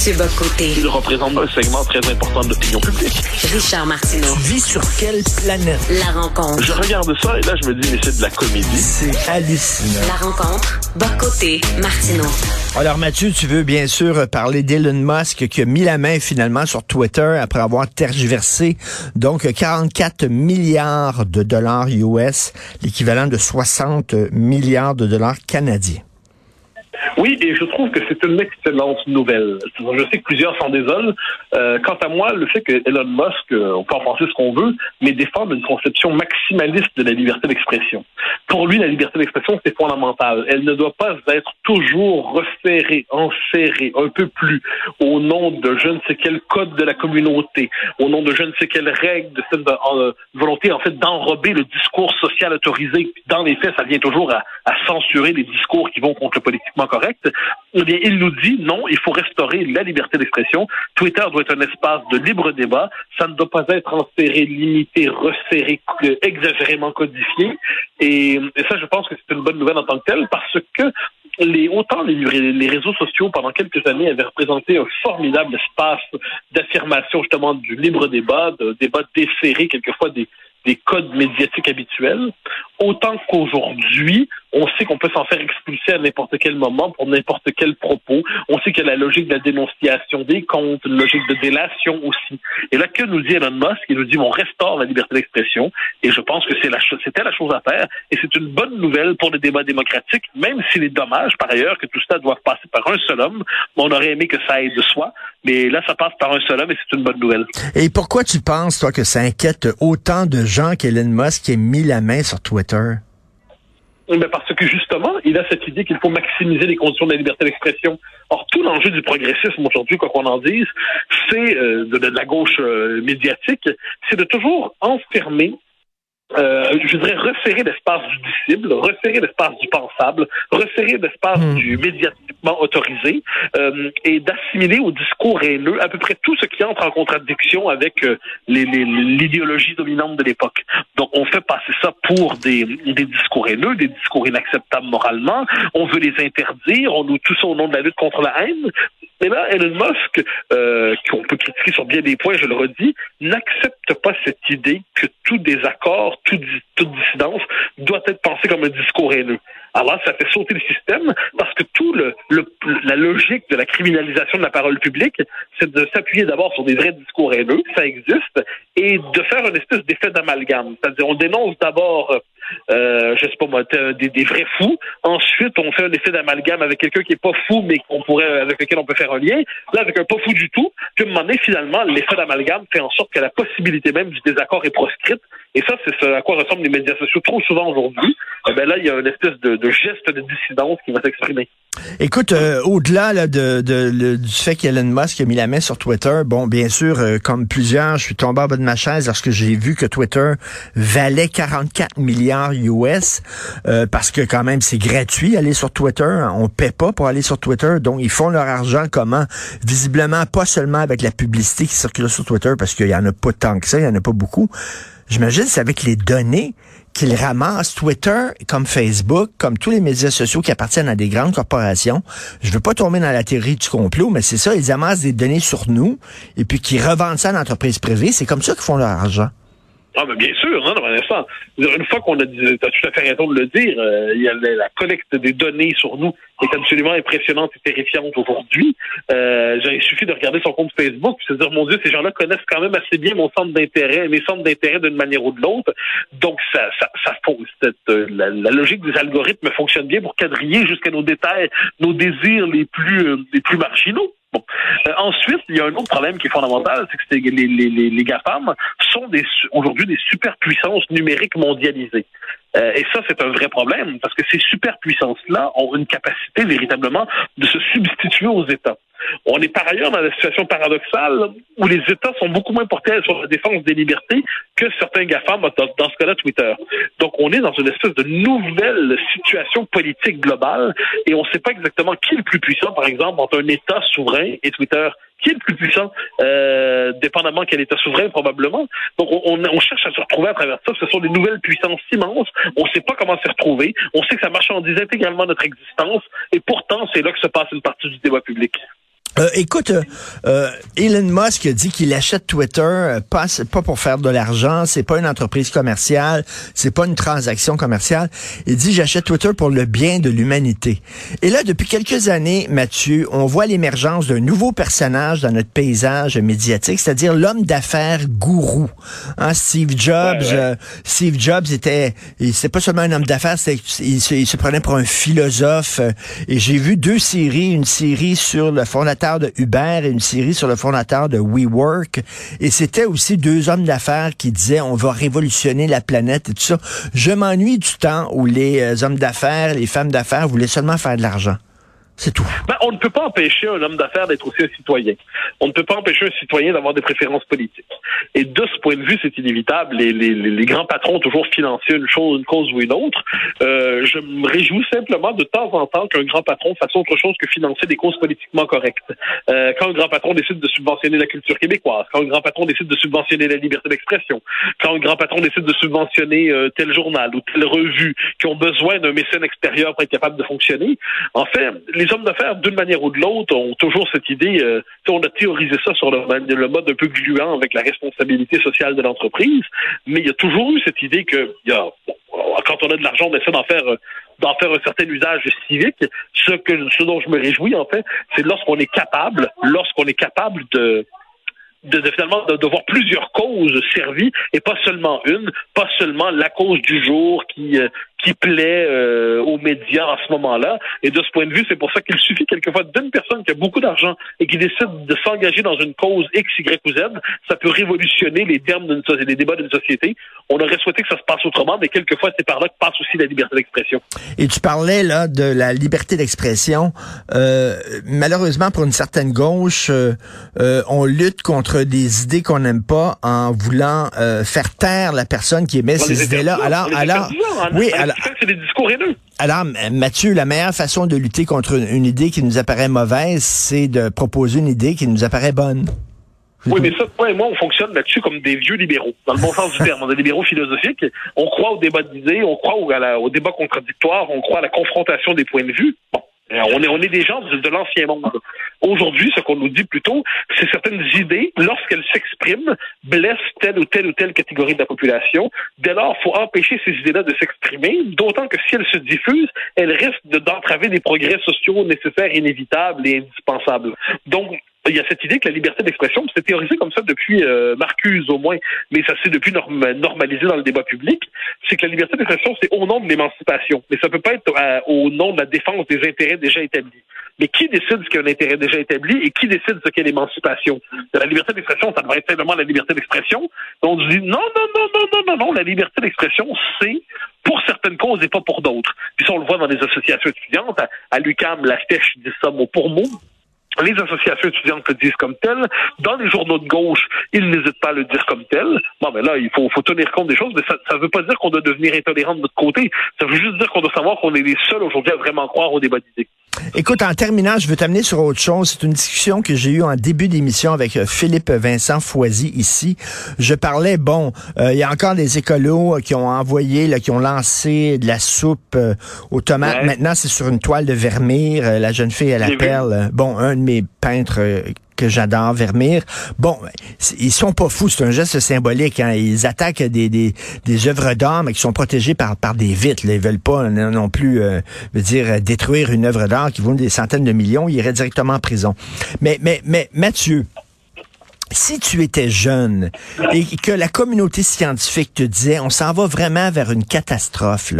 Mathieu Bocoté. Il représente un segment très important de l'opinion publique. Richard Martineau. Tu vis sur quelle planète? La rencontre. Je regarde ça et là, je me dis, mais c'est de la comédie. C'est hallucinant. La rencontre. Bocoté. Martineau. Alors Mathieu, tu veux bien sûr parler d'Elon Musk qui a mis la main finalement sur Twitter après avoir tergiversé donc 44 milliards de dollars US, l'équivalent de 60 milliards de dollars canadiens. Oui, et je trouve que c'est une excellente nouvelle. Je sais que plusieurs s'en désolent. Euh, quant à moi, le fait que Elon Musk, euh, on peut en penser ce qu'on veut, mais défendre une conception maximaliste de la liberté d'expression. Pour lui, la liberté d'expression, c'est fondamental. Elle ne doit pas être toujours resserrée, enserrée, un peu plus, au nom de je ne sais quel code de la communauté, au nom de je ne sais quelle règle, de cette euh, volonté, en fait, d'enrober le discours social autorisé. Dans les faits, ça vient toujours à, censurer les discours qui vont contre le politiquement correct, eh il nous dit non, il faut restaurer la liberté d'expression. Twitter doit être un espace de libre débat. Ça ne doit pas être enserré, limité, resserré, exagérément codifié. Et, ça, je pense que c'est une bonne nouvelle en tant que telle parce que autant les, réseaux sociaux, pendant quelques années, avaient représenté un formidable espace d'affirmation justement du libre débat, de débat desserré, quelquefois des codes médiatiques habituels, autant qu'aujourd'hui, on sait qu'on peut s'en faire expulser à n'importe quel moment pour n'importe quel propos. On sait qu'il y a la logique de la dénonciation des comptes, une logique de délation aussi. Et là, que nous dit Elon Musk? Il nous dit on restaure la liberté d'expression. Et je pense que c'est la c'était la chose à faire. Et c'est une bonne nouvelle pour le débat démocratique, même s'il est dommage, par ailleurs, que tout ça doive passer par un seul homme. On aurait aimé que ça aille de soi. Mais là, ça passe par un seul homme et c'est une bonne nouvelle. Et pourquoi tu penses, toi, que ça inquiète autant de gens qu'Elon Musk ait mis la main sur Twitter? Mais parce que justement, il a cette idée qu'il faut maximiser les conditions de la liberté d'expression. Or, tout l'enjeu du progressisme aujourd'hui, quoi qu'on en dise, c'est euh, de, la gauche euh, médiatique, c'est de toujours enfermer euh, je voudrais resserrer l'espace du disciple, resserrer l'espace du pensable, resserrer l'espace Hmm. du médiatiquement autorisé euh, et d'assimiler au discours haineux à peu près tout ce qui entre en contradiction avec euh, l'idéologie dominante de l'époque. Donc on fait passer ça pour des, des discours haineux, des discours inacceptables moralement. On veut les interdire, on nous tout ça au nom de la lutte contre la haine. Mais là, Elon Musk, euh, qu'on peut critiquer sur bien des points, je le redis, n'accepte pas cette idée que tout désaccord, toute dissidence doit être pensé comme un discours haineux. Alors ça fait sauter le système parce que tout le, la logique de la criminalisation de la parole publique, c'est de s'appuyer d'abord sur des vrais discours haineux, ça existe, et de faire une espèce d'effet d'amalgame. C'est-à-dire, on dénonce d'abord, euh, je sais pas moi, des, des vrais fous. Ensuite, on fait un effet d'amalgame avec quelqu'un qui est pas fou, mais qu'on pourrait, avec lequel on peut faire un lien. Là, avec un pas fou du tout. Puis, à un moment donné, finalement, l'effet d'amalgame fait en sorte que la possibilité même du désaccord est proscrite. Et ça, c'est ce à quoi ressemblent les médias sociaux trop souvent aujourd'hui. Eh ben là, il y a une espèce de, de geste de dissidence qui va s'exprimer. Écoute, euh, au-delà là, de, de- du fait qu'Elon Musk a mis la main sur Twitter, bon, bien sûr, euh, comme plusieurs, je suis tombé en bas de ma chaise lorsque j'ai vu que Twitter valait 44 milliards US, euh, parce que quand même, c'est gratuit aller sur Twitter. On paie pas pour aller sur Twitter, donc ils font leur argent comment? Visiblement, pas seulement avec la publicité qui circule sur Twitter, parce qu'il y en a pas tant que ça, il y en a pas beaucoup. J'imagine c'est avec les données qu'ils ramassent Twitter comme Facebook, comme tous les médias sociaux qui appartiennent à des grandes corporations. Je veux pas tomber dans la théorie du complot, mais c'est ça, ils amassent des données sur nous et puis qu'ils revendent ça à l'entreprise privée. C'est comme ça qu'ils font leur argent. Ah, mais bien sûr, non, instant. Une fois qu'on a dit, t'as tout à fait raison de le dire, euh, il y a la, la, collecte des données sur nous est absolument impressionnante et terrifiante aujourd'hui. Euh, il suffit de regarder son compte Facebook et se dire, mon Dieu, ces gens-là connaissent quand même assez bien mon centre d'intérêt, mes centres d'intérêt d'une manière ou de l'autre. Donc, ça, ça, ça cette, euh, la, la, logique des algorithmes fonctionne bien pour quadriller jusqu'à nos détails, nos désirs les plus, euh, les plus marginaux. Bon. Euh, ensuite, il y a un autre problème qui est fondamental, c'est que les, les, les, les GAFAM sont aujourd'hui des superpuissances numériques mondialisées. Euh, et ça, c'est un vrai problème, parce que ces superpuissances-là ont une capacité véritablement de se substituer aux États. On est par ailleurs dans la situation paradoxale où les États sont beaucoup moins portés sur la défense des libertés que certains GAFAM, dans, ce cas-là Twitter. Donc on est dans une espèce de nouvelle situation politique globale et on ne sait pas exactement qui est le plus puissant, par exemple, entre un État souverain et Twitter qui est le plus puissant, euh, dépendamment quel État souverain probablement. Donc on, on, cherche à se retrouver à travers ça. Ce sont des nouvelles puissances immenses. On ne sait pas comment s'y retrouver. On sait que ça marchandise intégralement notre existence. Et pourtant, c'est là que se passe une partie du débat public. Euh, écoute, euh, euh, Elon Musk a dit qu'il achète Twitter pas, pas pour faire de l'argent, c'est pas une entreprise commerciale, c'est pas une transaction commerciale. Il dit j'achète Twitter pour le bien de l'humanité. Et là, depuis quelques années, Mathieu, on voit l'émergence d'un nouveau personnage dans notre paysage médiatique, c'est-à-dire l'homme d'affaires gourou. Hein, Steve Jobs, Steve Jobs était, c'est pas seulement un homme d'affaires, il, se, il se prenait pour un philosophe. et j'ai vu deux séries, une série sur le de Uber et une série sur le fondateur de WeWork. Et c'était aussi deux hommes d'affaires qui disaient on va révolutionner la planète et tout ça. Je m'ennuie du temps où les euh, hommes d'affaires, les femmes d'affaires voulaient seulement faire de l'argent. C'est tout. Ben, on ne peut pas empêcher un homme d'affaires d'être aussi un citoyen. On ne peut pas empêcher un citoyen d'avoir des préférences politiques. Et de ce point de vue, c'est inévitable. Les, grands patrons ont toujours financé une chose, une cause ou une autre. Euh, je me réjouis simplement de temps en temps qu'un grand patron fasse autre chose que financer des causes politiquement correctes. Euh, quand un grand patron décide de subventionner la culture québécoise, quand un grand patron décide de subventionner la liberté d'expression, quand un grand patron décide de subventionner euh, tel journal ou telle revue qui ont besoin d'un mécène extérieur pour être capable de fonctionner, en fait, les hommes d'affaires, d'une manière ou de l'autre, ont toujours cette idée, euh, on a théorisé ça sur le, mode un peu gluant avec la responsabilité sociale de l'entreprise, mais il y a toujours eu cette idée que quand on a de l'argent, on essaie d'en faire d'en faire un certain usage civique. Ce dont je me réjouis, en fait, c'est lorsqu'on est capable, lorsqu'on est capable de finalement de, voir plusieurs causes servies et pas seulement une, pas seulement la cause du jour qui euh, qui plaît euh, aux médias en ce moment-là. Et de ce point de vue, c'est pour ça qu'il suffit quelquefois d'une personne qui a beaucoup d'argent et qui décide de s'engager dans une cause X, Y ou Z. Ça peut révolutionner les termes d'une société, les débats d'une société. On aurait souhaité que ça se passe autrement, mais quelquefois, c'est par là que passe aussi la liberté d'expression. Et tu parlais là de la liberté d'expression. Euh, malheureusement, pour une certaine gauche, euh, euh on lutte contre des idées qu'on n'aime pas en voulant euh, faire taire la personne qui émet ces idées-là. Alors, alors, oui, alors c'est des discours haineux. Alors, Mathieu, la meilleure façon de lutter contre une, idée qui nous apparaît mauvaise, c'est de proposer une idée qui nous apparaît bonne. Oui, mais ça, toi et moi, on fonctionne là-dessus comme des vieux libéraux, dans le bon sens du terme. On est des libéraux philosophiques. On croit au débat d'idées, on croit au, au débat contradictoire, on croit à la confrontation des points de vue. Bon, on est, on est des gens de, l'ancien monde. Aujourd'hui, ce qu'on nous dit plutôt, c'est certaines idées, lorsqu'elles s'expriment, blessent telle ou telle ou telle catégorie de la population. Dès lors, faut empêcher ces idées-là de s'exprimer, d'autant que si elles se diffusent, elles risquent d'entraver des progrès sociaux nécessaires, inévitables et indispensables. Donc, il y a cette idée que la liberté d'expression, c'est théorisé comme ça depuis euh, Marcuse au moins, mais ça s'est depuis normalisé dans le débat public, c'est que la liberté d'expression, c'est au nom de l'émancipation, mais ça peut pas être euh, au nom de la défense des intérêts déjà établis. Mais qui décide ce qu'est un intérêt déjà établi et qui décide ce qu'est l'émancipation? La liberté d'expression, ça devrait être simplement la liberté d'expression. On dit non, non, non, non, non, non, non, la liberté d'expression, c'est pour certaines causes et pas pour d'autres. Puis ça, on le voit dans les associations étudiantes. À, l'UCAM, la FECH dit ça mot pour mot les associations étudiantes le disent comme tel. Dans les journaux de gauche, ils n'hésitent pas à le dire comme tel. Bon, mais là, il faut, faut tenir compte des choses, mais ça ne veut pas dire qu'on doit devenir intolérant de notre côté. Ça veut juste dire qu'on doit savoir qu'on est les seuls aujourd'hui à vraiment croire au débat d'idées. Écoute, en terminant, je veux t'amener sur autre chose. C'est une discussion que j'ai eue en début d'émission avec euh, Philippe Vincent Foisy ici. Je parlais, bon, euh, il y a encore des écolos qui ont envoyé, là, qui ont lancé de la soupe euh, aux tomates. Maintenant, c'est sur une toile de vermeer. la jeune fille, elle appelle, bon, un de mes peintres que j'adore, Vermeer. Bon, ils sont pas fous, c'est un geste symbolique. Hein. Ils attaquent des, des, œuvres d'art, mais qui sont protégées par, des vitres. Là. Ils veulent pas non plus, euh, dire, détruire une œuvre d'art qui vaut des centaines de millions. Ils iraient directement en prison. Mais, mais Mathieu, si tu étais jeune et que la communauté scientifique te disait on s'en va vraiment vers une catastrophe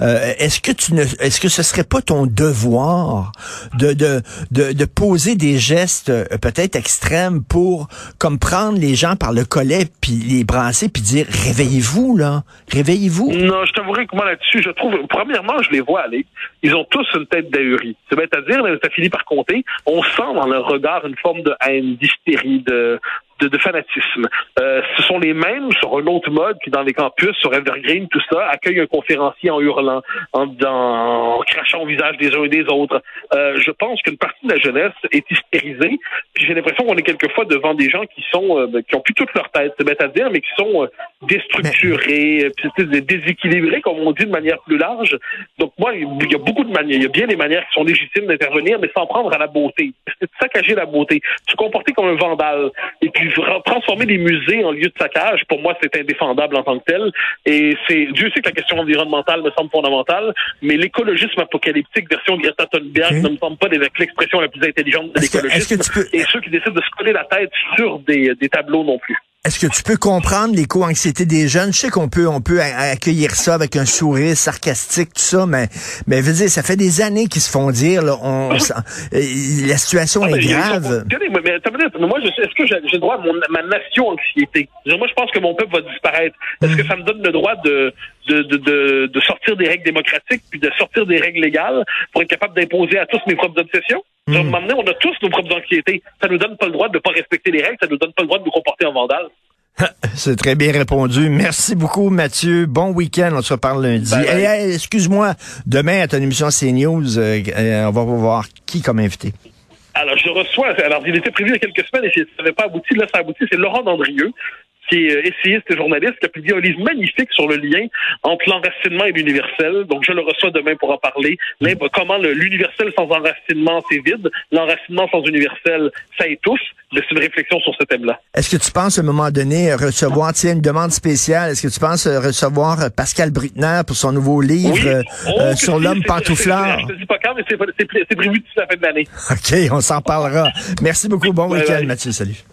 euh, est-ce que tu ne est-ce que ce serait pas ton devoir de de de, de poser des gestes euh, peut-être extrêmes pour comme prendre les gens par le collet puis les brasser puis dire réveillez-vous là, réveillez-vous? Non, je t'avouerai que moi là-dessus, je trouve premièrement, je les vois aller, ils ont tous une tête d'ahurie. C'est-à-dire ça finit par compter, on sent dans leur regard une forme de haine, d'hystérie, de de, fanatisme. Euh, ce sont les mêmes sur un autre mode qui, dans les campus, sur Evergreen, tout ça, accueillent un conférencier en hurlant, en, en, crachant au visage des uns et des autres. Euh, je pense qu'une partie de la jeunesse est hystérisée. Puis j'ai l'impression qu'on est quelquefois devant des gens qui sont euh, qui ont plus toute leur tête, c'est bête à dire, mais qui sont euh, déstructurés, puis déséquilibrés, comme on dit de manière plus large. Donc moi, il y a beaucoup de manières. Il y a bien des manières qui sont légitimes d'intervenir, mais sans prendre à la beauté. C'est saccager la beauté. Se comporter comme un vandale. Et puis transformer les musées en lieu de saccage, pour moi, c'est indéfendable en tant que tel. Et c'est Dieu sait que la question environnementale me semble fondamentale, mais l'écologisme apocalyptique version Greta Thunberg ne me semble pas l'expression la plus intelligente de l'écologisme. Et ceux qui décident de se coller la tête sur des, des tableaux non plus. Est-ce que tu peux comprendre l'éco-anxiété des jeunes? Je sais qu'on peut, on peut accueillir ça avec un sourire sarcastique, tout ça, mais, mais veux dire, ça fait des années qu'ils se font dire, là, on, euh, la situation ah, est grave. Mais, mais, moi, est-ce que j'ai le droit à ma nation anxiété? Moi, je pense que mon peuple va disparaître. Est-ce que ça me donne le droit de, de, de, de, sortir des règles démocratiques puis de sortir des règles légales pour être capable d'imposer à tous mes propres obsessions? Mm. Maintenant, on a tous nos propres anxiétés. Ça nous donne pas le droit de ne pas respecter les règles, ça nous donne pas le droit de nous comporter en vandale. C'est très bien répondu. Merci beaucoup, Mathieu. Bon week-end. On se reparle lundi. Excuse-moi, demain à ton émission CNews, euh, euh, on va voir qui comme invité. Alors, je reçois, alors il était prévu il y a quelques semaines et ça n'avait pas abouti. Là, ça a abouti. C'est Laurent Dandrieux, qui est euh, essayiste et journaliste, qui a publié un livre magnifique sur le lien entre l'enracinement et l'universel. Donc, je le reçois demain pour en parler. comment l'universel sans enracinement, c'est vide. L'enracinement sans universel, ça étouffe. C'est une réflexion sur ce thème-là. Est-ce que tu penses à un moment donné recevoir, tiens, une demande spéciale, est-ce que tu penses recevoir Pascal Brittner pour son nouveau livre oh, euh, sur l'homme pantouflard? Je te dis pas quand, mais c'est prévu d'ici la fin de l'année. OK, on s'en parlera. Merci beaucoup. Bon week-end, Mathieu. Salut.